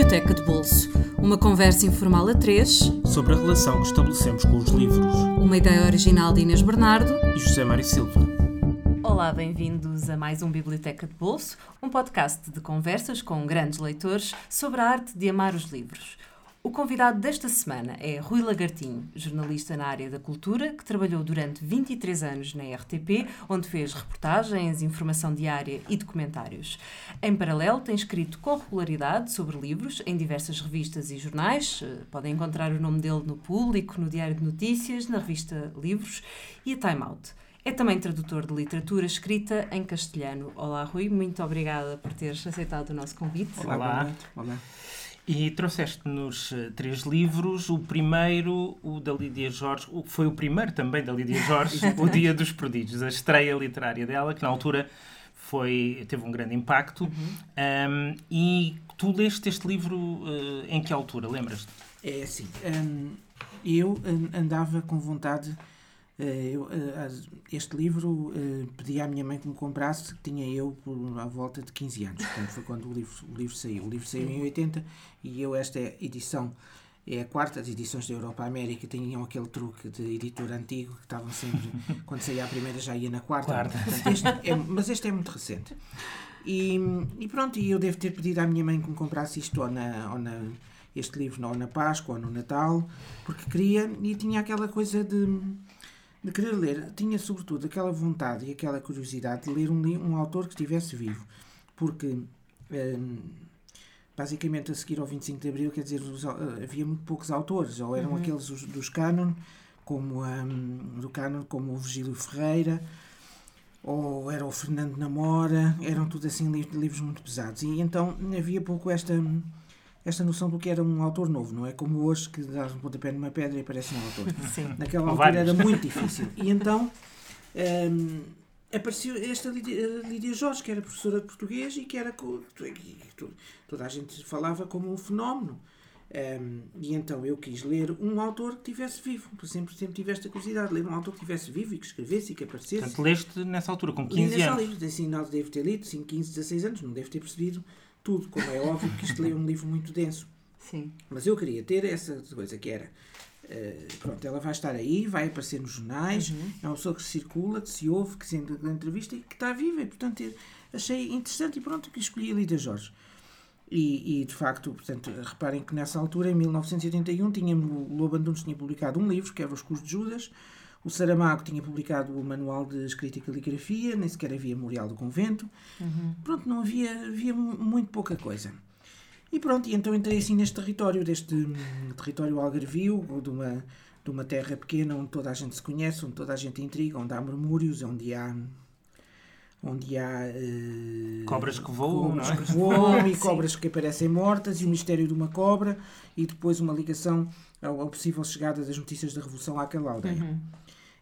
Biblioteca de Bolso. Uma conversa informal a três sobre a relação que estabelecemos com os livros. Uma ideia original de Inês Bernardo e José Mário Silva. Olá, bem-vindos a mais um Biblioteca de Bolso, um podcast de conversas com grandes leitores sobre a arte de amar os livros. O convidado desta semana é Rui Lagartinho, jornalista na área da cultura, que trabalhou durante 23 anos na RTP, onde fez reportagens, informação diária e documentários. Em paralelo, tem escrito com regularidade sobre livros em diversas revistas e jornais. Eh, podem encontrar o nome dele no Público, no Diário de Notícias, na revista Livros e a Time Out. É também tradutor de literatura escrita em castelhano. Olá, Rui, muito obrigada por teres aceitado o nosso convite. Olá. Olá. Olá. E trouxeste-nos uh, três livros. O primeiro, o da Lídia Jorge, foi o primeiro também da Lídia Jorge, O Dia dos Prodígios, a estreia literária dela, que na altura foi, teve um grande impacto. Uhum. Um, e tu leste este livro uh, em que altura, lembras-te? É assim, um, eu andava com vontade eh, eu, eh, este livro eh, pedi à minha mãe que me comprasse, que tinha eu por à volta de 15 anos. Portanto, foi quando o livro, o livro saiu. O livro saiu em 80 e eu, esta edição, é a quarta. As edições da Europa América tinham aquele truque de editor antigo que estavam sempre, quando saía a primeira, já ia na quarta. quarta. Portanto, este é, mas este é muito recente. E, e pronto, e eu devo ter pedido à minha mãe que me comprasse isto ou na, ou na este livro ou na Páscoa ou no Natal, porque queria e tinha aquela coisa de de querer ler, tinha sobretudo aquela vontade e aquela curiosidade de ler um, um autor que estivesse vivo, porque hum, basicamente a seguir ao 25 de Abril, quer dizer, os, havia muito poucos autores, ou eram uhum. aqueles dos, dos cânon, como um, do cânon, como o Virgílio Ferreira, ou era o Fernando Namora, eram tudo assim livros muito pesados, e então havia pouco esta esta noção do que era um autor novo, não é como hoje que dás um pontapé numa pedra e aparece um autor. Sim. Naquela Ou altura vários. era muito difícil. E então um, apareceu esta Lídia, Lídia, Jorge, que era professora de português e que era toda a gente falava como um fenómeno. Um, e então eu quis ler um autor que estivesse vivo. Sempre, sempre tive esta curiosidade de ler um autor que estivesse vivo e que escrevesse e que aparecesse. Portanto, leste nessa altura, com 15 Li anos. Livro, assim, não devo ter lido, assim, 15, 16 anos, não devo ter percebido tudo, como é óbvio que isto é um livro muito denso. Sim. Mas eu queria ter essa coisa que era. Uh, pronto, ela vai estar aí, vai aparecer nos jornais, uhum. é uma pessoa que circula, que se ouve, que se entra na entrevista e que está viva. E, portanto, achei interessante e pronto, que escolhi a Lida Jorge. E, e, de facto, portanto, reparem que nessa altura, em 1981, tínhamos, o Lobo Antunes tinha publicado um livro, que era Os Cus de Judas, o Saramago tinha publicado o Manual de Escrita e Caligrafia, nem sequer havia Memorial do Convento. Uhum. Pronto, não havia, havia muito pouca coisa. E pronto, e então entrei assim neste território, deste hum, território algarvio, de uma, de uma terra pequena onde toda a gente se conhece, onde toda a gente intriga, onde há murmúrios, onde há onde há uh, cobras que voam, cobras é? que voam e cobras que aparecem mortas e o mistério de uma cobra e depois uma ligação ao, ao possível chegada das notícias da revolução àquela aldeia. Uhum.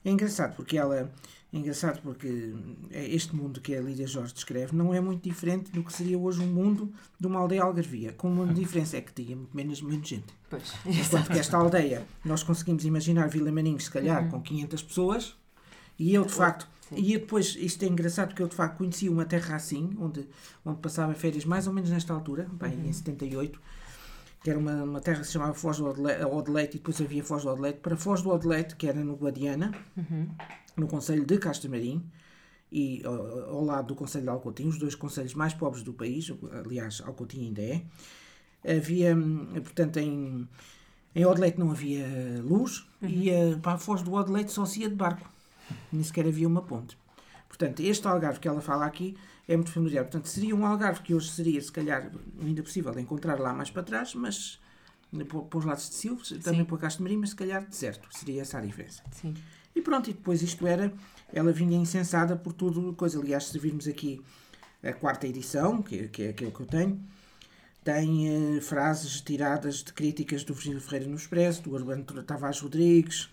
É engraçado porque ela. É engraçado porque é este mundo que a Lídia Jorge descreve não é muito diferente do que seria hoje um mundo de uma aldeia algarvia, com uma diferença é que tinha menos, menos gente. Pois, Enquanto que esta aldeia, nós conseguimos imaginar Vila Maninhos, se calhar, uhum. com 500 pessoas, e eu de facto, Sim. e eu depois, isto é engraçado porque eu de facto conheci uma terra assim, onde, onde passava férias mais ou menos nesta altura, bem, uhum. em 78, que era uma, uma terra que se chamava Foz do Odelete, e depois havia Foz do Odelete, para Foz do Odelete, que era no Guadiana, uhum. no Conselho de Castamarim, e ao, ao lado do Conselho de Alcotim, os dois conselhos mais pobres do país, aliás, Alcotim ainda é, havia, portanto, em, em Odelete não havia luz, uhum. e uh, para a Foz do Odelete só se ia de barco, nem sequer havia uma ponte. Portanto, este Algarve que ela fala aqui é muito familiar. Portanto, seria um Algarve que hoje seria, se calhar, ainda possível encontrar lá mais para trás, mas para os lados de Silves, também Sim. para Castro mas se calhar deserto. Seria essa a diferença. Sim. E pronto, e depois isto era, ela vinha insensada por tudo, coisa. Aliás, se virmos aqui a quarta edição, que, que é aquilo que eu tenho, tem uh, frases tiradas de críticas do Virgílio Ferreira no Expresso, do Urbano Tavares Rodrigues,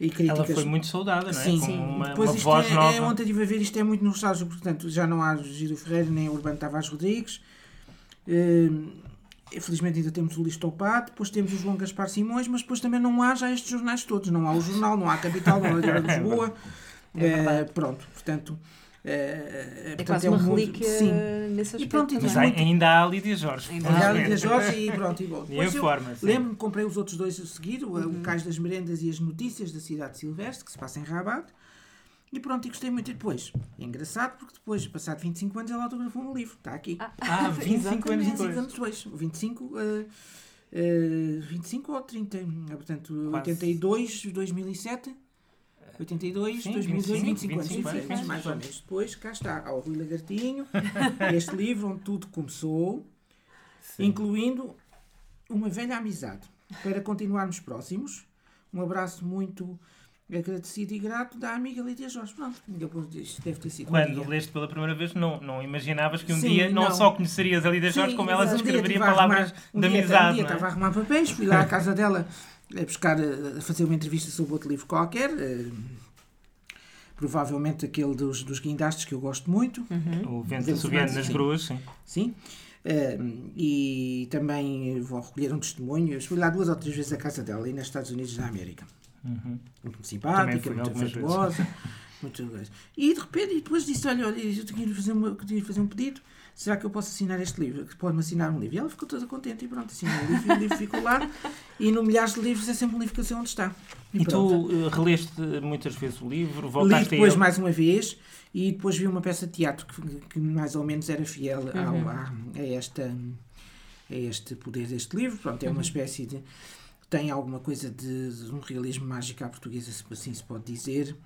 e críticas. Ela foi muito saudada, não é? Sim, sim. Uma, Depois uma isto voz é, nova. É, ontem estive a ver, isto é muito nostálgico, portanto, já não há Giro Ferreira nem Urbano Tavares Rodrigues. Uh, Infelizmente ainda temos o Listopado, depois temos o João Gaspar Simões, mas depois também não há já estes jornais todos. Não há o Jornal, não há a Capital, não há a de Lisboa. É uh, pronto, portanto, é quase uma relíquia sim. nesse aspecto. E pronto, Mas ainda há a Lídia Jorge. Ainda há a Lídia Jorge e pronto. E bom. Depois eu lembro-me que comprei os outros dois a seguir, o, uhum. o Cais das Merendas e as Notícias da Cidade de Silvestre, que se passa em Rabat. E pronto, e gostei muito. E depois, é engraçado porque depois, passado 25 anos, ela autografou um livro. Está aqui. Ah, ah 25 anos depois. 25 anos depois. 25, uh, uh, 25 ou 30. Portanto, Quase. 82, 2007. 82, Sim, 2002, 25, 25 anos 25 diferentes, mais ou menos. Depois, cá está, ao Rui Lagartinho, este livro onde tudo começou, Sim. incluindo uma velha amizade. Para continuarmos próximos, um abraço muito agradecido e grato da amiga Lídia Jorge. Pronto, isto deve ter sido. Quando um leste pela primeira vez, não, não imaginavas que um Sim, dia não, não, só conhecerias a Lídia Jorge, Sim, como ela escreveria palavras um de dia, amizade. Um dia estava a arrumar papéis, fui lá à casa dela a buscar, a fazer uma entrevista sobre outro livro qualquer. Uh, provavelmente aquele dos, dos guindastes que eu gosto muito. Uhum. O Vento Assobiando nas Gruas, sim. Sim. Uh, e também vou recolher um testemunho. Eu fui lá duas ou três vezes à casa dela, aí nos Estados Unidos da América. Uhum. Muito simpática, muito afetuosa. muito... E de repente, e depois disse: Olha, eu tinha de fazer, uma, tinha de fazer um pedido será que eu posso assinar este livro? Pode-me assinar um livro. E ela ficou toda contente e pronto, assinou o livro e o livro ficou lá. E no Milhares de Livros é sempre um livro que eu sei onde está. E, e tu uh, releste muitas vezes o livro? Voltaste Li depois mais uma vez e depois vi uma peça de teatro que, que mais ou menos era fiel uhum. a, a, esta, a este poder deste livro. Pronto, é uma uhum. espécie de... Tem alguma coisa de, de um realismo mágico à portuguesa, se assim se pode dizer.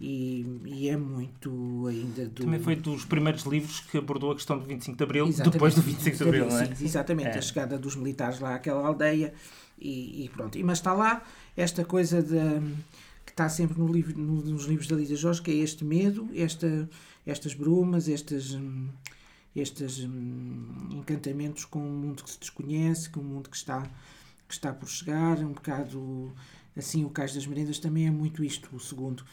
E, e, é muito ainda do... Também foi dos primeiros livros que abordou a questão do 25 de Abril, exatamente, depois do 25 de Abril, não é? Sim, exatamente, é. a chegada dos militares lá àquela aldeia e, e, pronto. E, mas está lá esta coisa de, que está sempre no livro, no, nos livros da Lídia Jorge, que é este medo, esta, estas brumas, estes, estes hum, encantamentos com um mundo que se desconhece, com um mundo que está, que está por chegar, um bocado assim, o Cais das Merendas também é muito isto, o segundo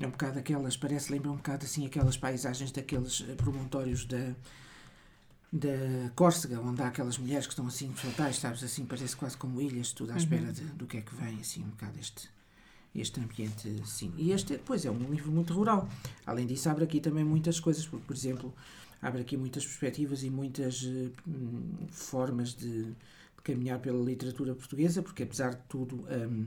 é um bocado aquelas, parece, lembra um bocado assim aquelas paisagens daqueles eh, promontórios da, da Córcega, onde há aquelas mulheres que estão assim fatais, sabes, assim, parece quase como ilhas, tudo à uhum. espera uhum. de, do que é que vem, assim, um bocado este, este ambiente, assim. E este, depois, é um livro muito rural. Além disso, abre aqui também muitas coisas, porque, por exemplo, abre aqui muitas perspectivas e muitas uh, formas de, de, caminhar pela literatura portuguesa, porque, apesar de tudo... Um,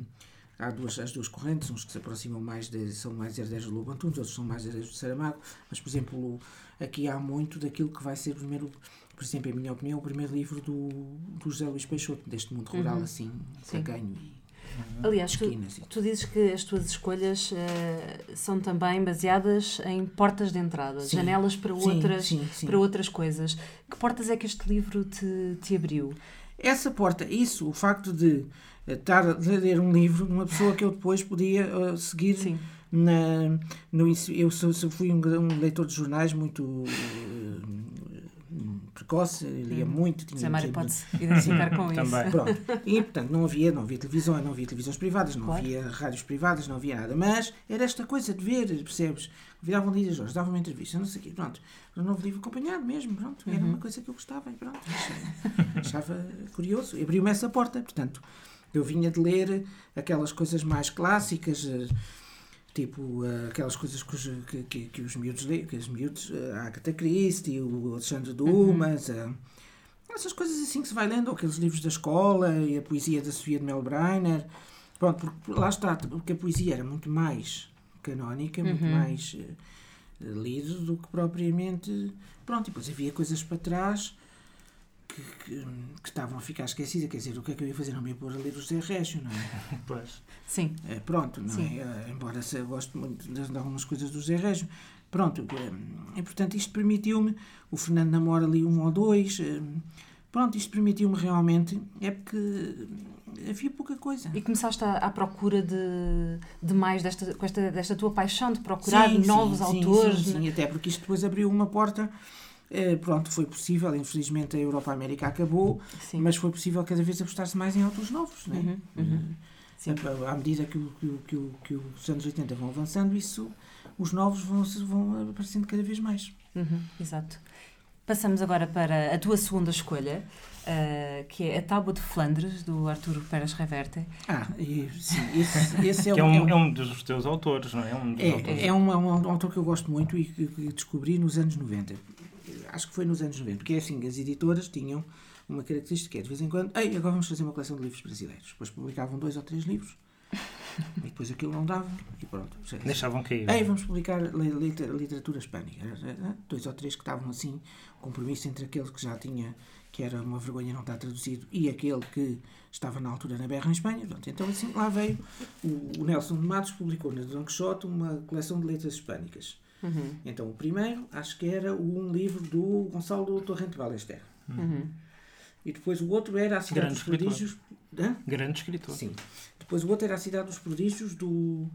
há duas, as duas correntes, uns que se aproximam mais de, são mais herdeiros do Lobo Antunes, outros são mais herdeiros do Saramago, mas, por exemplo, aqui há muito daquilo que vai ser o primeiro, por exemplo, em minha opinião, o primeiro livro do, do José Luís Peixoto, deste mundo rural, uhum. assim, sacanho e Uhum. Aliás, tu, tu, dizes que as tuas escolhas uh, são também baseadas em portas de entrada, sim. janelas para outras, sim, sim, para outras coisas. Que portas é que este livro te, te abriu? Essa porta, isso, o facto de estar a ler um livro de uma pessoa que eu depois podia uh, seguir Sim. na no eu sou, fui um, um, leitor de jornais muito uh, precoce lia hum. muito tinha Zé pode se identificar com isso Também. Pronto. e portanto não havia não havia televisão não havia televisões privadas não claro. havia rádios privadas não havia nada mas era esta coisa de ver percebes viravam um Jorge dava uma entrevista não sei o quê pronto um novo livro acompanhado mesmo pronto era uhum. uma coisa que eu gostava e pronto achava, achava curioso abriu-me essa porta portanto eu vinha de ler aquelas coisas mais clássicas, eh, tipo eh, aquelas coisas que os, que, que, os miúdos leem, que os miúdos, eh, a Agatha Christie, o Alexandre Dumas, uhum. essas coisas assim que se vai lendo, aqueles livros da escola e a poesia da Sofia de Melbreiner. Pronto, porque lá está, porque a poesia era muito mais canónica, uhum. muito mais lido do que propriamente. Pronto, e depois havia coisas para trás que, que, que, estavam a ficar esquecidas. Quer dizer, o que é que eu ia fazer? Não me ia pôr a ler o José Régio, não é? Pois. Sim. É, pronto, não Sim. é? Embora eu goste muito de algumas coisas do José Régio. Pronto, e portanto isto permitiu-me, o Fernando namora ali um ou dois, pronto, isto permitiu-me realmente, é porque havia pouca coisa. E começaste à, à procura de, de mais desta, esta, desta tua paixão de procurar sim, novos sim, autores. Sim, sim, até porque isto depois abriu uma porta eh, pronto, foi possível, infelizmente a Europa-América acabou, Sim. mas foi possível cada vez apostar-se mais em autores novos, não é? Uhum, uhum. Eh, à medida que, o, que, que, que os anos 80 vão avançando, isso, os novos vão, vão aparecendo cada vez mais. Uhum, exato. Passamos agora para a tua segunda escolha, uh, que é A Tábua de Flandres, do Arturo Pérez Reverte. Ah, e, sim, esse, esse é, que um, é, um, é um dos teus autores, não é? Um é, autores. é um, um, autor que eu gosto muito e que, que descobri nos anos 90. Acho que foi nos anos 90, porque é assim, as editoras tinham uma característica que é, de vez em quando, ei, agora vamos fazer uma coleção de livros brasileiros. Depois publicavam dois ou três livros e depois aquilo não dava e pronto. Deixavam cair. Ei, vamos publicar literatura hispânica. Dois ou três que estavam assim, compromisso entre aquele que já tinha, que era uma vergonha não estar traduzido, e aquele que estava na altura na berra em Espanha. Pronto, então assim lá veio o, o Nelson de Matos publicou na Don Quixote uma coleção de letras hispânicas. Uhum. Então o primeiro, acho que era um livro do Gonçalo Torrente Balester. Uhum. E depois o outro era A Cidade Grande dos Prodígios. Hã? Grande escritor. Sim. Depois o outro era A Cidade dos Prodígios, do,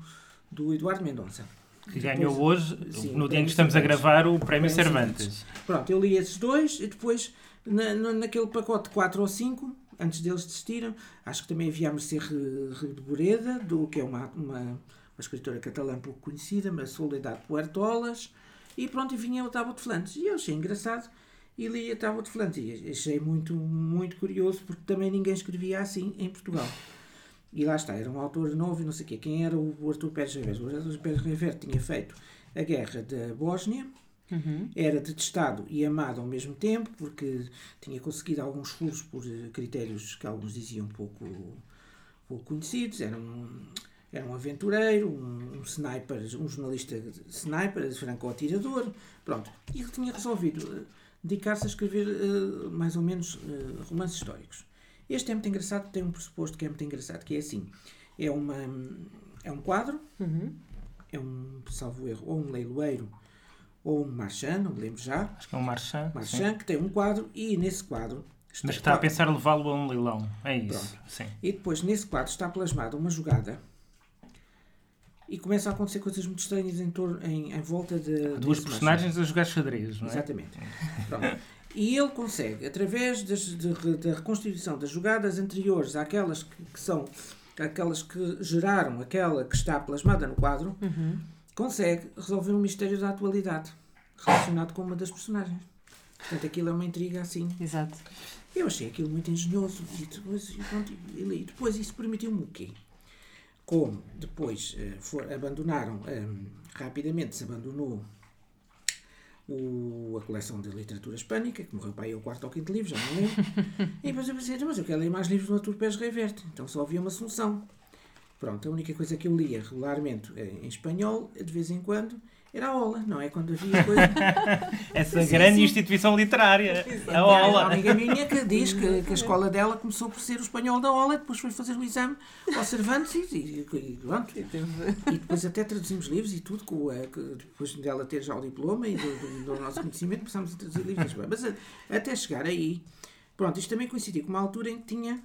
do Eduardo Mendonça. Que ganhou hoje, sim, no dia em que estamos a gravar, o Prémio Cervantes. Cervantes. Pronto, eu li esses dois e depois, na, na, naquele pacote 4 ou 5, antes deles desistirem, acho que também havia a Mercê de Boreda, do, que é uma, uma, uma escritora catalã pouco conhecida, mas Soledade Puertolas, e pronto, e vinha o Tábua de Flandes. E eu achei engraçado e li a Tábua de Flandes. E achei muito, muito curioso, porque também ninguém escrevia assim em Portugal. E lá está, era um autor novo e não sei o quê. Quem era o Artur Pérez Reverte? O Artur Pérez Reverte tinha feito a Guerra da Bósnia, uhum. era detestado e amado ao mesmo tempo, porque tinha conseguido alguns furos por critérios que alguns diziam pouco, pouco conhecidos. Era um, era um aventureiro, um, um sniper, um jornalista sniper, franco-atirador, pronto. E ele tinha resolvido eh, dedicar-se a escrever uh, mais ou menos uh, romances históricos. Este é muito engraçado, tem um pressuposto que é muito engraçado, que é assim, é, uma, é um quadro, uhum. é um, salvo erro, ou um leiloeiro, ou um marchand, não me lembro já. Acho que é um marchand. Marchand, sim. que tem um quadro, e nesse quadro... Está Mas está a pensar levá-lo a um leilão, é isso. Pronto. Sim. E depois, nesse quadro, está plasmada uma jogada e começam a acontecer coisas muito estranhas em, torno, em, em volta de. Duas personagens a jogar xadrez, não é? Exatamente. E ele consegue, através das, de, da reconstituição das jogadas anteriores àquelas que, que, são aquelas que geraram aquela que está plasmada no quadro, uhum. consegue resolver um mistério da atualidade relacionado com uma das personagens. Portanto, aquilo é uma intriga assim. Exato. Eu achei aquilo muito engenhoso e depois, pronto, e depois isso permitiu-me o quê? Como depois uh, for, abandonaram, um, ehm, rapidamente se abandonou o, a coleção de literatura hispânica, que morreu para aí o quarto ou quinto livro, já não lembro. e depois eu pensei, então, mas eu quero ler mais livros do Artur Pérez Reverte. Então só havia uma solução. Pronto, a única coisa que eu lia regularmente eh, em espanhol, de vez em quando, era a Ola, não é? Quando havia coisa. Essa sim, grande sim. instituição literária, a Ola. Uma amiga minha que diz que, que, a escola dela começou por ser o espanhol da Ola, depois foi fazer o exame ao Cervantes e, e, e pronto. E depois até traduzimos livros e tudo, com a, depois dela ter já o diploma e do, do, do nosso conhecimento, começámos a traduzir livros. Mas até chegar aí, pronto, isto também coincidiu com uma altura em que tinha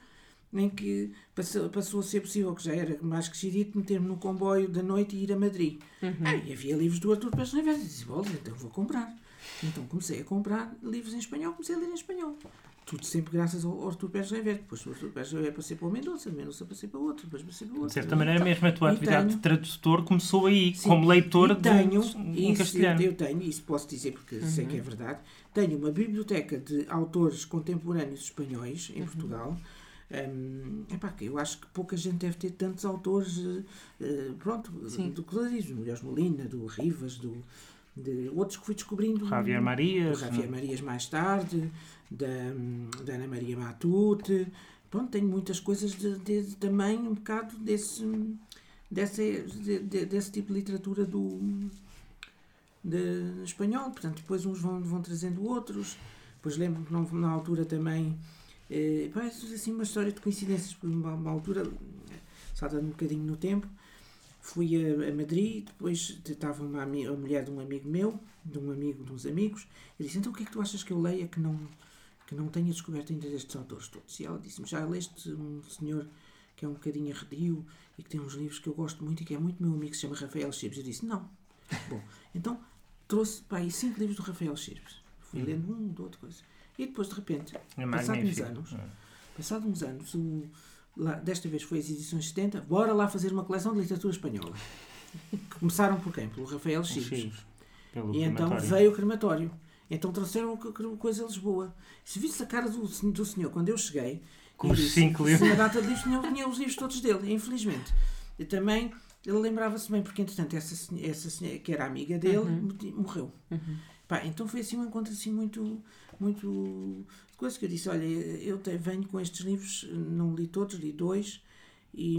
em que passou, passou a ser possível, que já era mais que xidito, meter-me no comboio da noite e ir a Madrid. Uhum. Ah, e havia livros do Artur Pérez Neves. E disse, olha, então vou comprar. Então comecei a comprar livros em espanhol, comecei a ler em espanhol. Tudo sempre graças ao Artur Pérez Reverte. Depois o Artur Pérez Reverte passei para o Mendonça, o Mendonça passei para outro, depois passei para outro. De certa maneira, mesmo a tua atividade tenho, de tradutor começou aí, sim, como leitor tenho, de, em isso, castelhano. Eu tenho, isso posso dizer porque uhum. sei que é verdade, tenho uma biblioteca de autores contemporâneos espanhóis em uhum. Portugal um, epá, eu acho que pouca gente deve ter tantos autores, uh, pronto, Sim. do Clarismo, Mulheres Molina, do Rivas, do, de outros que fui descobrindo. Javier Marias. Javier Marias mais tarde, da, da Ana Maria Matute. Pronto, tenho muitas coisas de, de, também um bocado desse, desse, de, desse tipo de literatura do de espanhol. Portanto, depois uns vão, vão trazendo outros. Depois lembro que na altura também Uh, parece assim uma história de coincidências, por uma, uma altura, saltando um bocadinho no tempo, fui a, a Madrid, depois estava uma, a mulher de um amigo meu, de um amigo de uns amigos, e disse, então o que é que tu achas que eu leia que não, que não tenha descoberto ainda destes autores todos? E ela disse-me, já leste um senhor que é um bocadinho arredio e que tem uns livros que eu gosto muito e que é muito meu amigo, que se chama Rafael Chibes. Eu disse, não. Bom, então trouxe para aí cinco livros do Rafael Chibes. Fui uhum. lendo um, do outro coisa. E depois, de repente, é passados uns anos, é. passados uns anos, o, lá, desta vez foi as edições 70, bora lá fazer uma coleção de literatura espanhola. Começaram por quem? Pelo Rafael Chives. E então veio o crematório. Então trouxeram uma coisa a Lisboa. Se visse a cara do, do senhor quando eu cheguei, Com os disse, cinco livros. Na data de livros tinha, tinha os livros todos dele, infelizmente. E também ele lembrava-se bem, porque entretanto essa, essa senhora que era amiga dele morreu. Pá, então foi assim um encontro assim muito, muito coisa que eu disse, olha, eu te- venho com estes livros, não li todos, li dois e,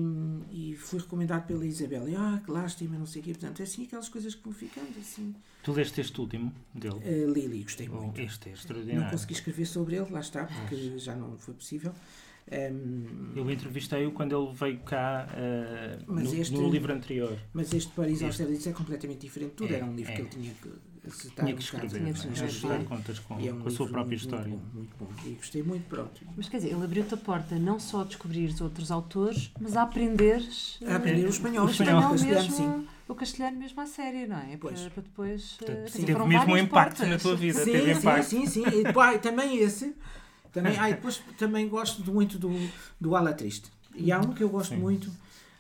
e fui recomendado pela Isabel. E, ah, que lástima, não sei o quê. Portanto, é assim aquelas coisas que vão ficando assim. Tu leste este último dele? Uh, li, li, gostei Oh, muito. este é Não extraordinário. consegui escrever sobre ele, lá está, porque já não foi possível. Um, Eu entrevistei-o quando ele veio cá Mas no, este- no livro anterior. mas este Paris Este- Austerlitz é completamente diferente. Tudo É, era um livro é. que ele tinha que Tinha um que bocado, escrever, tinha que não é? escrever. ajustar contas com, E é um com a sua própria muito, história. Muito bom, muito bom. E gostei muito, pronto. Mas quer dizer, ele abriu-te a porta não só a descobrir outros autores, mas a aprenderes A aprender o espanhol, o espanhol, espanhol, o castelhano, mesmo, sim. o castelhano mesmo à sério, não é? Pois. Para, para depois. eh, Portanto, dizer, teve mesmo um impacto portas. na tua vida. Sim, teve sim, impacto. sim, sim. E, e também esse. Também, ah, e depois também gosto muito do, do Ala Triste. E há um que eu gosto Sim. muito.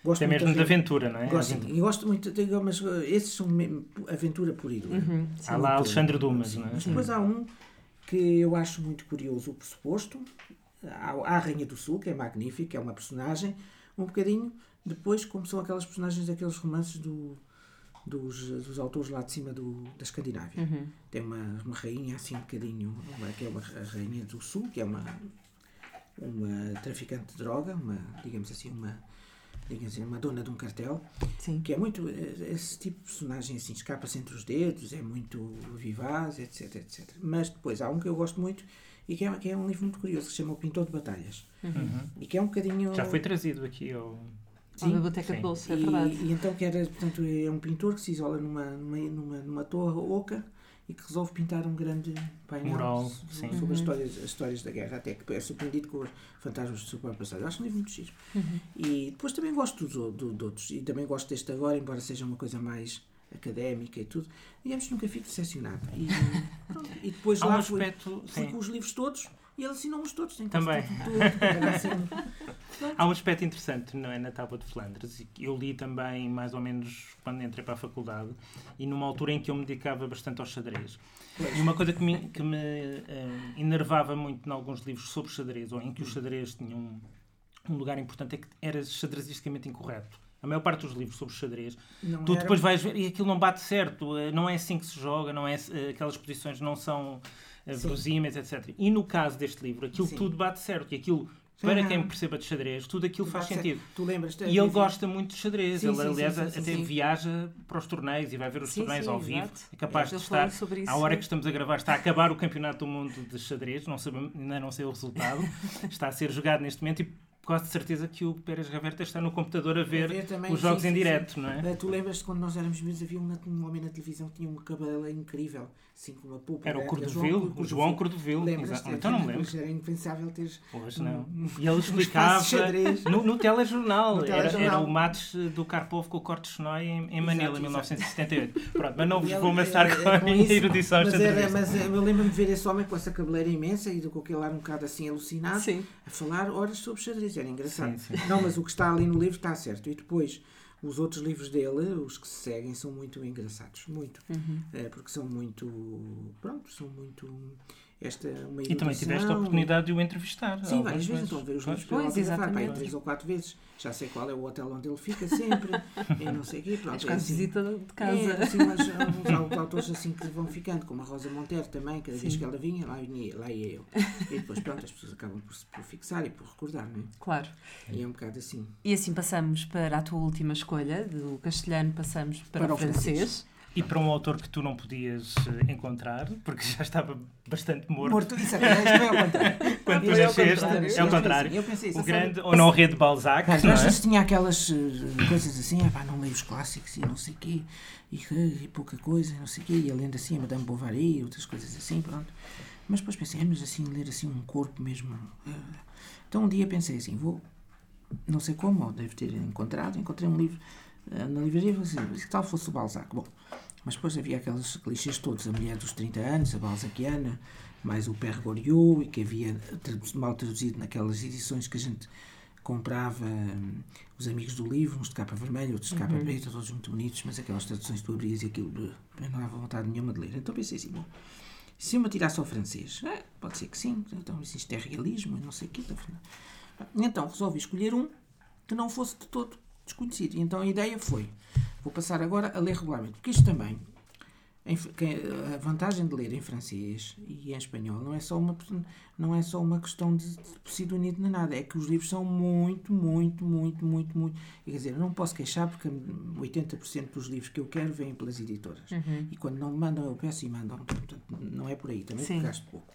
Gosto Até muito mesmo de aven- aventura, não é? Gosto, Aventura. sim, e gosto muito, digo, mas uh, esses são mesmo aventura e dura. Uhum, sim. Há lá Alexandre Dumas, Sim, não é? Mas depois há um que eu acho muito curioso, o pressuposto. Há há a Rainha do Sul, que é magnífica, é uma personagem. Um bocadinho depois, como são aquelas personagens daqueles romances do, dos, dos autores lá de cima do, da Escandinávia. Uhum. Tem uma, uma rainha assim um bocadinho, uma, que é uma, a Rainha do Sul, que é uma, uma traficante de droga, uma, digamos assim, uma, digamos assim, uma dona de um cartel Sim. que é muito eh, esse tipo de personagem assim escapa-se entre os dedos é muito vivaz etc etc mas depois há um que eu gosto muito e que é, que é um livro muito curioso que se chama o Pintor de Batalhas Uhum. e que é um bocadinho Já foi trazido aqui ao. À biblioteca sim. de bolso, é e, verdade. e então que era portanto é um pintor que se isola numa numa, numa, numa torre oca e que resolve pintar um grande painel sim. sobre Uhum. as, histórias, as histórias da guerra, até que é surpreendido com os fantasmas do seu próprio passado. Eu acho um livro muito giro. Uhum. E depois também gosto dos, do, de outros. E também gosto deste agora, embora seja uma coisa mais académica e tudo. Digamos que nunca fico decepcionado. E, pronto, e depois Há um lá fui, aspecto. fui sim. com os livros todos e ele assinou-os todos. Tem quase Também. Tudo, tudo, era assim, Há um aspecto interessante não é, na Tábua de Flandres, e eu li também mais ou menos quando entrei para a faculdade, e numa altura em que eu me dedicava bastante ao xadrez. E uma coisa que me, que me eh, enervava muito em alguns livros sobre xadrez, ou em que o xadrez tinha um, um lugar importante, é que era xadrezisticamente incorreto. A maior parte dos livros sobre xadrez, não tu era- depois vais ver e aquilo não bate certo, eh, não é assim que se joga, não é, eh, aquelas posições não são verosímeis, etc. E no caso deste livro, aquilo Sim. tudo bate certo, e aquilo, para Ah. quem perceba de xadrez, tudo aquilo faz sentido. Tu lembras E ele gosta muito de xadrez. Sim, ele, sim, aliás, sim, até viaja para os torneios e vai ver os torneios ao vivo. exato. É capaz de estar. À hora que estamos a gravar, está a acabar o Campeonato do Mundo de Xadrez. Não sabemos, ainda não sei o resultado. está a ser jogado neste momento e quase de certeza que o Pérez Gaverta está no computador a ver, ver também, os jogos sim, em sim, direto, não é? Tu lembras-te quando nós éramos miúdos havia um, homem na televisão que tinha um cabelo incrível, assim com uma polpa. Era o era Cordovil, o João Cordovil. Lembras-te? Então não me lembro. Era impensável teres Hoje não. um- E ele explicava no, no telejornal. No Era, era telejornal. o Matos do Karpov com o Corte Chenói em, em Manila, em Exato, exato. 1978. Pronto, mas não vos vou amassar é- com é a com minha isso. erudição Mas, era, mas eu lembro-me de ver esse homem com essa cabeleira imensa e com aquele ar um bocado assim alucinado Sim. a falar horas sobre xadrez. Era engraçado. Sim, sim. Não, mas o que está ali no livro está certo. E depois, os outros livros dele, os que se seguem, são muito engraçados. Muito. Uhum. É, porque são muito. Pronto, são muito. Esta, uma E também tiveste a oportunidade de o entrevistar. Sim, várias vezes. Então, ver os pela Pois, autografar, pá, exatamente. três ou quatro vezes. Já sei qual é o hotel onde ele fica sempre. e não sei o quê. Pronto, é assim. visita de É, casa. assim, mas há uns autores assim que vão ficando, como a Rosa Monteiro também, cada vez que ela vinha, lá, vinha, lá ia eu. E depois, pronto, as pessoas acabam por, por fixar e por recordar, não é? Claro. E é um bocado assim. E assim passamos para a tua última escolha, do castelhano passamos para, Para o o francês. francês. E para um autor que tu não podias eh, encontrar, porque já estava bastante morto, Morto, isso é, isto é ao contrário. quando tu é ao nasceste, é o contrário. Eu pensei isso, O sabe? grande Honoré de Balzac, Às não é? tinha aquelas eh, coisas assim, ah, pá, não leio os clássicos e não sei o quê, e, eh, e pouca coisa, e não sei o quê, e além assim a Madame Bovary e outras coisas assim, pronto. Mas depois pensei, ah, mas assim, ler assim um corpo mesmo. Então um dia pensei assim, vou, não sei como, devo ter encontrado, encontrei um livro na livraria e falei assim, que tal fosse o Balzac? Bom, mas depois havia aqueles clichês todos, a mulher dos 30 anos, a Balzaciana, mais o Père Goriot, e que havia mal traduzido naquelas edições que a gente comprava hum, os amigos do livro, uns de capa vermelha, outros de capa preta, todos muito bonitos, mas aquelas traduções que tu abrias e aquilo, bleh, eu não dava vontade nenhuma de ler. Então pensei assim, bom, Se eu me atirasse ao francês, é, pode ser que sim, então isto é realismo, não sei o quê. Então resolvi escolher um que não fosse de todo desconhecido. E então a ideia foi, vou passar agora a ler regularmente, porque isto também a vantagem de ler em francês e em espanhol não é só uma, não é só uma questão de, de unido nem nada, é que os livros são muito, muito, muito, muito, muito. Quer dizer, eu não posso queixar porque 80% dos livros que eu quero vêm pelas editoras. Uhum. E quando não me mandam, eu peço e mandam. Portanto, não é por aí, também gasto pouco.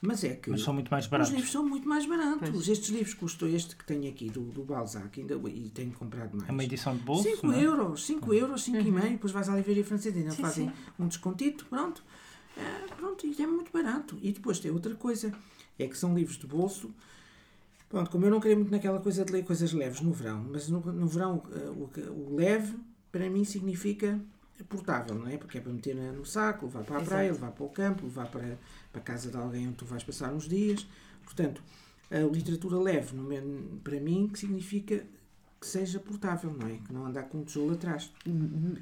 Mas é que. Mas são muito mais baratos. Os livros são muito mais baratos. Pois. Estes livros custou este que tenho aqui do, do Balzac, ainda, e tenho comprado mais. É uma edição de bolso? 5 é? euros, 5 euros, 5 uhum. e depois vais à livraria francesa e ainda sim, fazem sim. um descontito, pronto. É, pronto, e é muito barato. E depois tem outra coisa, é que são livros de bolso. Pronto, como eu não queria muito naquela coisa de ler coisas leves no verão, mas no, no verão eh, o, o leve para mim significa portável, não é? Porque é para meter no saco, levar para a Exato. praia, levar para o campo, levar para para a casa de alguém onde tu vais passar uns dias. Portanto, a literatura leve, para mim, que significa que seja portável, não é? Que não andar com um tijolo atrás.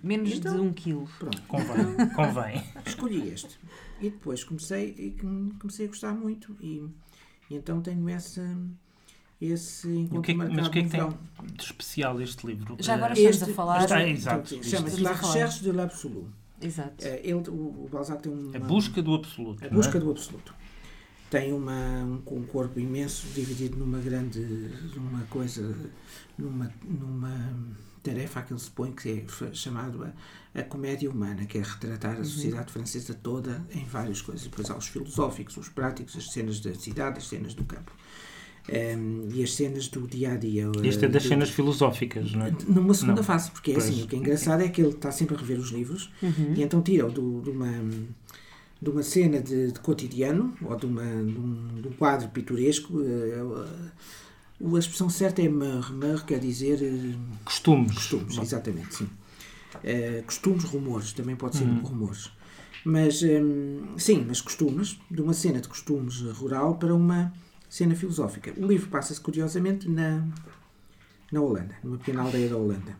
Menos então, de um quilo. Pronto. Convém. Convém. Escolhi este. E depois comecei, e comecei a gostar muito. E, e então tenho essa esse encontro que, é Mas o que é que tem de especial este livro? Já agora estamos a falar... Está, exato. Chama-se La Recherche de l'Absolu. Exato. Eh, ele, o, o Balzac tem uma, A busca do absoluto. A busca é? do absoluto. Tem uma, um, um, corpo imenso, dividido numa grande. numa coisa. numa, numa tarefa a que ele se põe, que é chamado a, a comédia humana, que é retratar a uhum. sociedade francesa toda em várias coisas. Depois há os filosóficos, os práticos, as cenas da cidade, as cenas do campo. Um, e as cenas do dia a dia. Isto é das uh, cenas filosóficas, não é? Numa segunda não. fase, porque é assim, o que é engraçado é que ele está sempre a rever os livros uhum. e então tira-o de uma, de uma cena de, de, cotidiano ou de, uma, de, um, de um quadro pitoresco. Uh, a expressão certa é mer, mer quer dizer. Uh, costumes. Costumes, exatamente, sim. Uh, costumes, rumores, também pode ser uhum. rumores. Mas, um, sim, mas costumes, de uma cena de costumes rural para uma Cena filosófica. O livro passa-se curiosamente na, na Holanda, numa pequena aldeia da Holanda.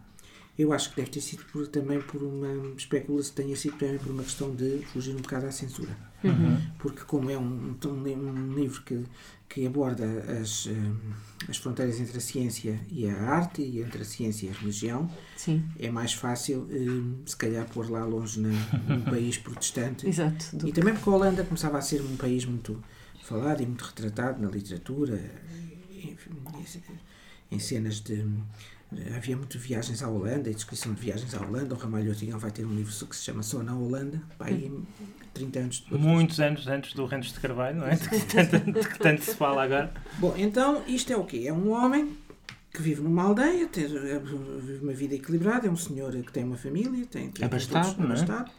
Eu acho que deve ter sido por, também por uma. especula-se tenha sido também por uma questão de fugir um bocado à censura. Uhum. Porque, como é um, um, um, livro que, que aborda as, um, as fronteiras entre a ciência e a arte e entre a ciência e a religião, Sim. é mais fácil, um, se calhar, pôr lá longe na, num país protestante. Exato. E também porque a Holanda começava a ser um país muito falado e muito retratado na literatura, em cenas de. Havia muito viagens à Holanda, e descrição de viagens à Holanda. O Ramalho Otigão vai ter um livro que se chama Só na Holanda, pá, aí 30 anos depois. Muitos anos antes do Rentos de Carvalho, não é? De que, tanto, de que tanto se fala agora. Bom, então isto é o quê? É um homem que vive numa aldeia, tem, vive uma vida equilibrada, é um senhor que tem uma família, tem, tem abastado, não é? abastado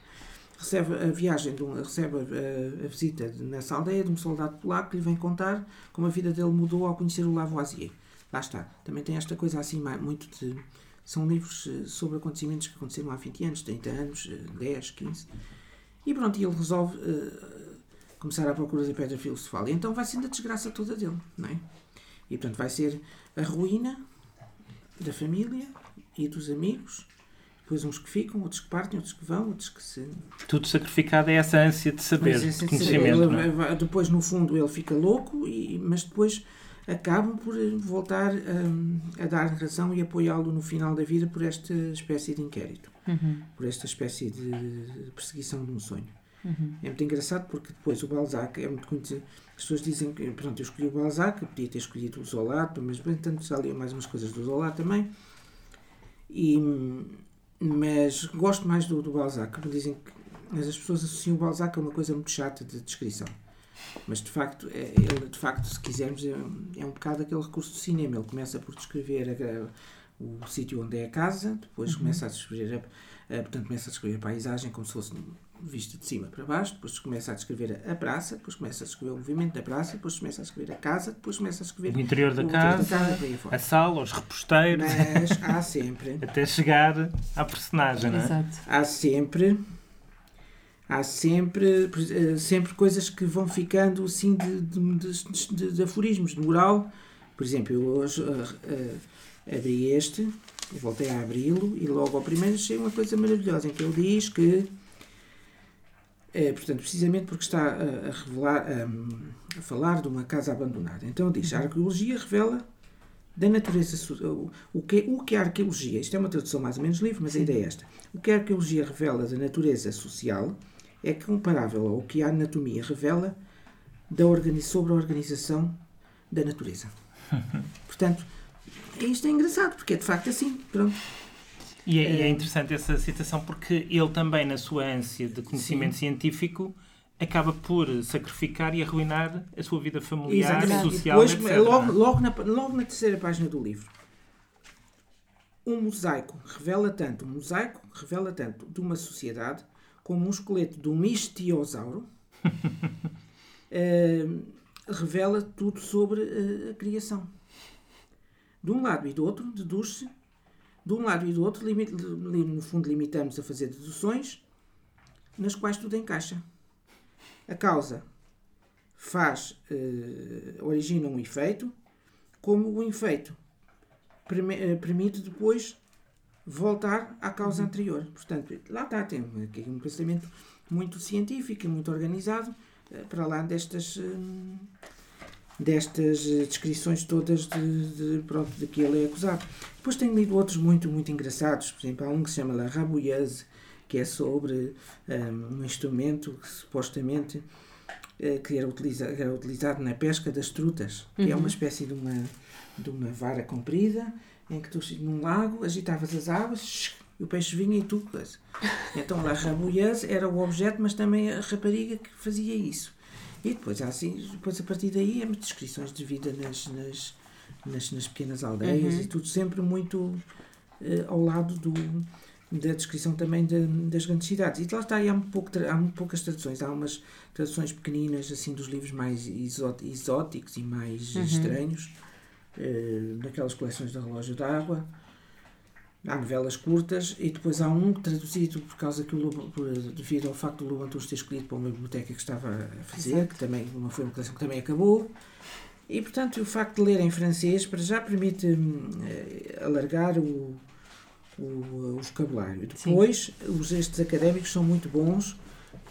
recebe a viagem, de um, recebe a, a, visita nessa aldeia de um soldado polaco que lhe vem contar como a vida dele mudou ao conhecer o Lavoisier. Lá está. Também tem esta coisa assim, muito de. São livros eh, sobre acontecimentos que aconteceram há 20 anos, 30 anos, 10, eh, 15. E pronto, ele resolve uh, começar à procura da pedra filosofal. E então vai sendo a desgraça toda dele, não é? E portanto vai ser a ruína da família e dos amigos depois uns que ficam, outros que partem, outros que vão, outros que se. Tudo sacrificado é essa ânsia de saber, de conhecimento. Ele, é? Depois, no fundo, ele fica louco, e, mas depois acabam por voltar a, a dar razão e apoiá-lo no final da vida por esta espécie de inquérito, uhum. por esta espécie de perseguição de um sonho. Uhum. É muito engraçado porque depois o Balzac é muito conhecido. As pessoas dizem que, pronto, eu escolhi o Balzac, podia ter escolhido o Zola, mas bem, tanto já li mais umas coisas do Zola também. E, mas gosto mais do, do Balzac. Me dizem que mas as pessoas associam o Balzac a uma coisa muito chata de descrição. Mas de facto, é, ele, de facto, se quisermos, é, é um bocado aquele recurso do cinema. Ele começa por descrever a, o sítio onde é a casa, depois uhum. começa a descrever a, a, portanto, começa a descrever a paisagem como se fosse visto de cima para baixo, depois começa a descrever a praça, depois começa a descrever o movimento da praça, depois começa a descrever a casa, depois começa a descrever o interior da, o casa, da casa, a sala, os reposteiros. Mas há sempre. até chegar à personagem, não é? Exato. Há sempre. Há sempre, eh, sempre coisas que vão ficando assim de, de, de, de, de aforismos, de moral. Por exemplo, eu hoje uh, uh, abri este, voltei a abri-lo e logo ao primeiro achei uma coisa maravilhosa em que ele diz que É, portanto, precisamente porque está a, a revelar, a, a, falar de uma casa abandonada. Então diz, a arqueologia revela da natureza, o, que, o que a arqueologia, isto é uma tradução mais ou menos livre, mas a ideia é esta, o que a arqueologia revela da natureza social é comparável ao que a anatomia revela da sobre a organização da natureza. Portanto, isto é engraçado, porque é de facto assim. Pronto. E é, é, interessante essa citação porque ele também, na sua ânsia de conhecimento Sim. científico, acaba por sacrificar e arruinar a sua vida familiar, Exatamente. social, depois, etc. Logo, logo, na, logo na terceira página do livro, um mosaico revela tanto, um mosaico revela tanto de uma sociedade como um esqueleto de um istiosauro uh, revela tudo sobre uh, a criação. De um lado e do outro, deduz-se, de um lado e do outro, limite, no fundo, limitamos a fazer deduções nas quais tudo encaixa. A causa faz, uh, origina um efeito, como o efeito permite depois voltar à causa uhum. anterior. Portanto, lá está, tem aqui um pensamento muito científico e muito organizado, eh, para lá destas, hum, destas eh, descrições todas de, de, pronto, de que ele é acusado. Depois tenho lido outros muito, muito engraçados, por exemplo, há um que se chama La Rabouilleuse, que é sobre um, um instrumento que supostamente uh, que era, utiliza, era utilizado na pesca das trutas, que uhum. é uma uhum. espécie de uma, de uma vara comprida em que tu, num lago, agitavas as águas e o peixe vinha e tu. Então lá Rabouilleuse era o objeto, mas também a rapariga que fazia isso. E depois, assim, depois a partir daí, é descrições de vida nas, nas, nas, nas pequenas aldeias uhum. e tudo sempre muito uh, ao lado do, da descrição também de, das grandes cidades. E lá está, e há, muito pouco, há muito poucas traduções. Há umas traduções pequeninas, assim, dos livros mais exóticos e mais uhum. estranhos eh, naquelas coleções de relógio d'água. Há novelas curtas e depois há um traduzido por causa que o Lobo, devido ao facto do Lobo ter escolhido para uma biblioteca que estava a fazer, Exato. que também uma, foi uma coleção que também acabou. E portanto o facto de ler em francês para já permite hum, eh, alargar o, o, o vocabulário. Depois, os estes académicos são muito bons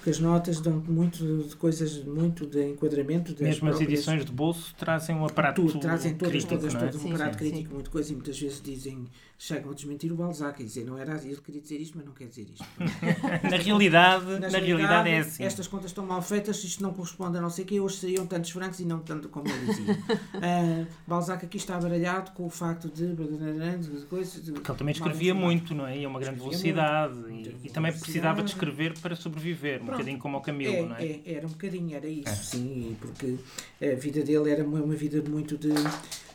porque as notas dão muito de coisas, muito de enquadramento. Mesmo próprias... as edições de bolso trazem um aparato Tudo, trazem todas, crítico, todas, todas, é? um aparato sim, crítico, sim. muito coisa, e muitas vezes dizem, chegam a desmentir o Balzac e dizer, não era ele queria dizer isto, mas não quer dizer isto. na realidade, na, na realidade é assim. Estas contas estão mal feitas, isto não corresponde a não sei o quê, hoje seriam tantos francos e não tanto como ele dizia. uh, Balzac aqui está baralhado com o facto de... de coisas, de, Porque ele também escrevia muito, não é? E a uma grande velocidade. Muito, e, e, também precisava de escrever para sobreviver. Pronto, bocadinho como o Camilo, é, não é? é? Era um bocadinho, era isso, é. sim, porque a vida dele era uma, uma vida muito de,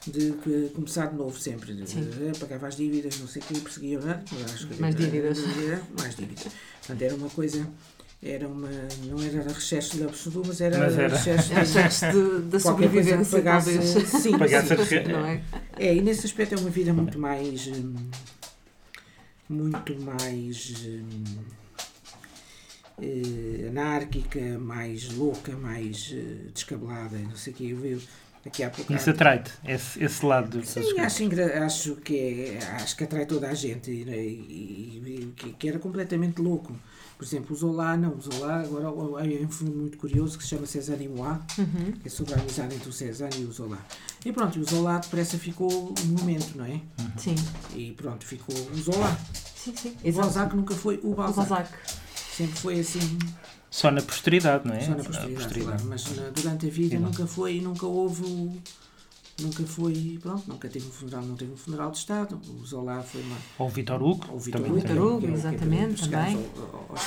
de, começar de novo sempre. De, de, pagava as dívidas, não sei o que, perseguia, não? Mais dívidas. mais dívidas. Portanto, era uma coisa era uma não era rechecho de absurdo, mas era, mas era. rechecho de, da sobrevivência pagasse, talvez. sim, pagasse sim, não é? é e nesse aspecto é uma vida muito mais hum, muito mais hum, eh, anárquica, mais louca, mais uh, descabelada, não sei o que. Eu, eu, aqui há pouco. Isso atrai-te, esse, esse lado do Sim, acho, acho, que é, acho que atrai toda a gente e, e, e, que era completamente louco. Por exemplo, o Zola, não, o Zola agora é um filme muito curioso que se chama César e Moi, uhum. que é sobre a amizade entre o César e o Zola. E pronto, o Zola depressa ficou um momento, não é? Uhum. Sim. E pronto, ficou o Zola. Sim, sim. O Balzac nunca foi o Balzac. O Balzac. Sempre foi assim. Só na posteridade, não é? Só na posteridade, posteridade. Claro, mas na, durante a vida nunca foi, nunca houve nunca foi, pronto, nunca teve um funeral, não teve um funeral de Estado. O Zola foi uma. Ou o Vitor Hugo. Ou o Vitor Hugo, Hugo, exatamente, também. Ao, ao, ao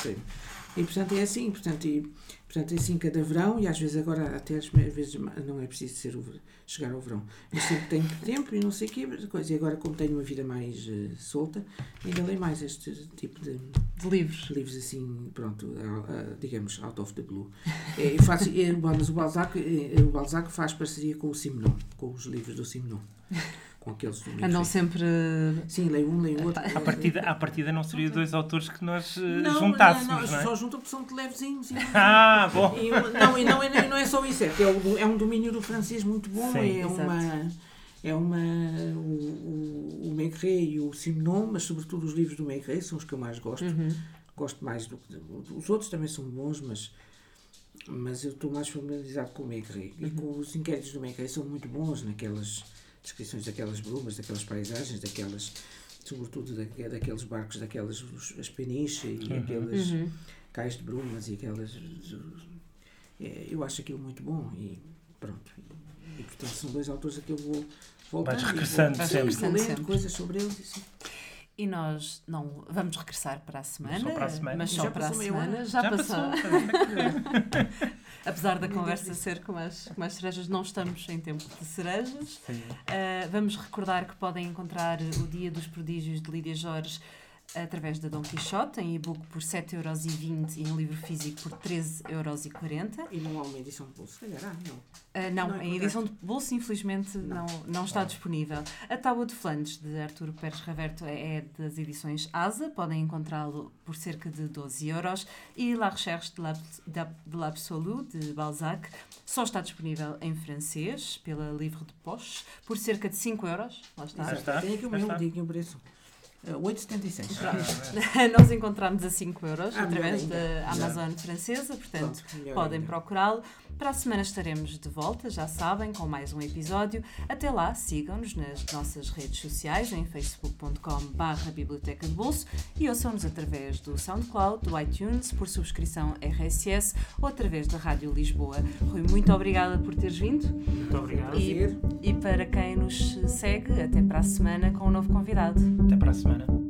e portanto é assim, portanto, e, portanto é assim cada verão, e às vezes agora até às vezes não é preciso ser o, chegar ao verão. Eu sempre tenho tempo e não sei o quê, coisa. E agora como tenho uma vida mais uh, solta, ainda leio mais este tipo de, de livros. Livros assim, pronto, uh, uh, digamos, out of the blue. É, faço, é, mas o Balzac, é, o Balzac faz parceria com o Simenon, com os livros do Simenon com aqueles domingos. Andam sempre. Sim, leio um, leio outro. A partida, a partida não seria dois autores que nós eh, não, juntássemos. Não, não, não é? só juntam porque são de levezinhos. ah, bom. E, não, e não, é, não é só isso, é é, é um domínio do francês muito bom. Sim, é uma. É uma. O, o, o Maigret e o Simenon, mas sobretudo os livros do Maigret são os que eu mais gosto. Uhum gosto mais do que. Os outros também são bons, mas, mas eu estou mais familiarizado com o Makery. E com os inquéritos do Makery são muito bons naquelas descrições daquelas brumas, daquelas paisagens, daquelas. sobretudo da, daqueles barcos, daquelas. As peniches e aqueles Uhum. cais de brumas e aquelas. é, eu acho aquilo muito bom e pronto. E, portanto são dois autores a que eu vou voltar. Vais regressando Vais sempre. lendo sempre. coisas sobre eles. Assim. E nós não vamos regressar para a semana, Só para a semana. mas só Já para a passou meia hora? semana. Já, Já passou. passou. Apesar da conversa ser com as, com as cerejas, não estamos em tempo de cerejas. Uh, vamos recordar que podem encontrar o Dia dos Prodígios de Lídia Jorge através da Dom Quixote, em e-book por 7,20€ e em livro físico por 13,40€. E não há uma edição de bolso, se calhar, há, não. Uh, não, Não é em edição de bolso, infelizmente, não, Não. não está disponível. A Tábua de Flandes, de Arturo Pérez Raverto, é é das edições ASA, podem encontrá-lo por cerca de 12 euros. E La Recherche de l'Absolu, de Balzac, só está disponível em francês, pela Livre de Poche, por cerca de 5 euros. Lá está. Tem aqui o está. digo o preço. Uh, 8,76. Ah, Nós encontramos a 5 euros Ah, através da. Amazon francesa, portanto Pronto, podem procurá-lo. Para a semana estaremos de volta, já sabem, com mais um episódio. Até lá, sigam-nos nas nossas redes sociais em facebook.com.br Biblioteca de Bolso e ouçam-nos através do SoundCloud, do iTunes, por subscrição RSS ou através da Rádio Lisboa. Rui, muito obrigada por teres vindo Muito obrigado. e, e para quem nos segue, até para a semana com um novo convidado. Até para a semana. Carolina.